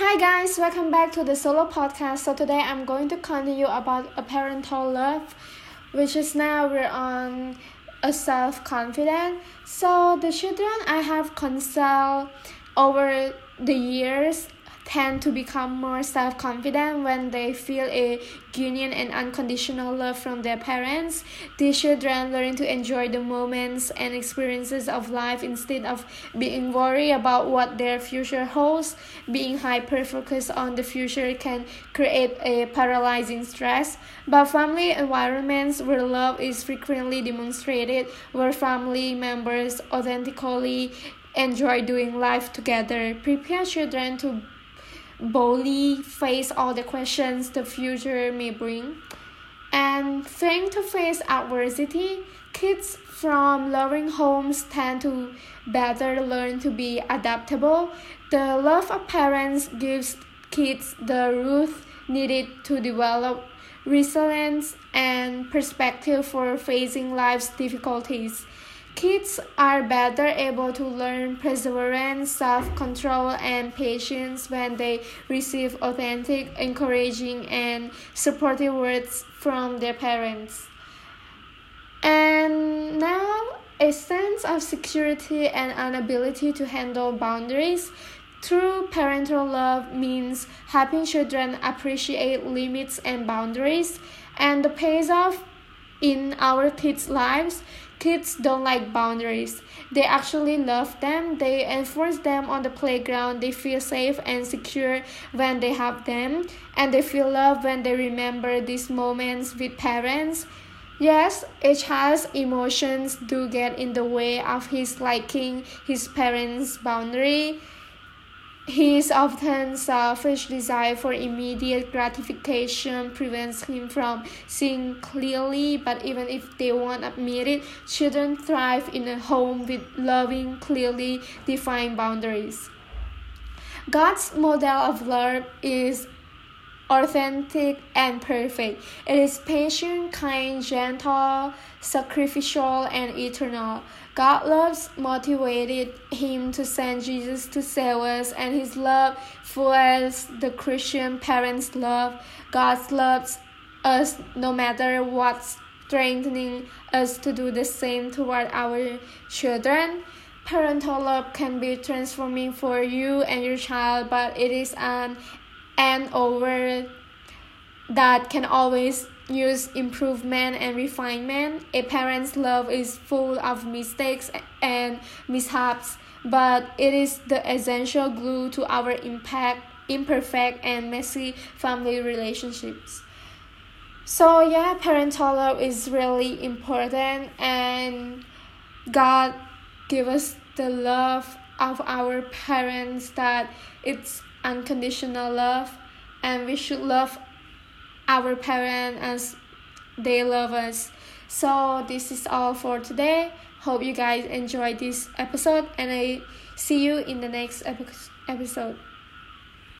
Hi guys, welcome back to the solo podcast. So today I'm going to continue about a parental love, which is now we're on a self confident. So the children I have consult over the years tend to become more self confident when they feel a genuine and unconditional love from their parents. These children learn to enjoy the moments and experiences of life instead of being worried about what their future holds. Being hyper focused on the future can create a paralyzing stress. But family environments where love is frequently demonstrated, where family members authentically enjoy doing life together, prepare children to boldly face all the questions the future may bring. And failing to face adversity, kids from loving homes tend to better learn to be adaptable. The love of parents gives kids the root needed to develop resilience and perspective for facing life's difficulties. Kids are better able to learn perseverance, self control, and patience when they receive authentic, encouraging, and supportive words from their parents. And now, a sense of security and an ability to handle boundaries. True parental love means helping children appreciate limits and boundaries, and the pace off in our kids' lives Kids don't like boundaries. They actually love them. They enforce them on the playground. They feel safe and secure when they have them. And they feel love when they remember these moments with parents. Yes, a child's emotions do get in the way of his liking his parents' boundary his often selfish desire for immediate gratification prevents him from seeing clearly, but even if they won't admit it, children thrive in a home with loving, clearly defined boundaries. God's model of love is authentic and perfect. It is patient, kind, gentle, sacrificial, and eternal. God loves motivated him to send Jesus to save us, and his love fuels the Christian parents' love. God loves us no matter what, strengthening us to do the same toward our children. Parental love can be transforming for you and your child, but it is an and over that can always use improvement and refinement. A parent's love is full of mistakes and mishaps, but it is the essential glue to our impact, imperfect and messy family relationships. So yeah, parental love is really important and God give us the love of our parents that it's unconditional love and we should love our parents as they love us. So this is all for today. Hope you guys enjoyed this episode and i see you in the next episode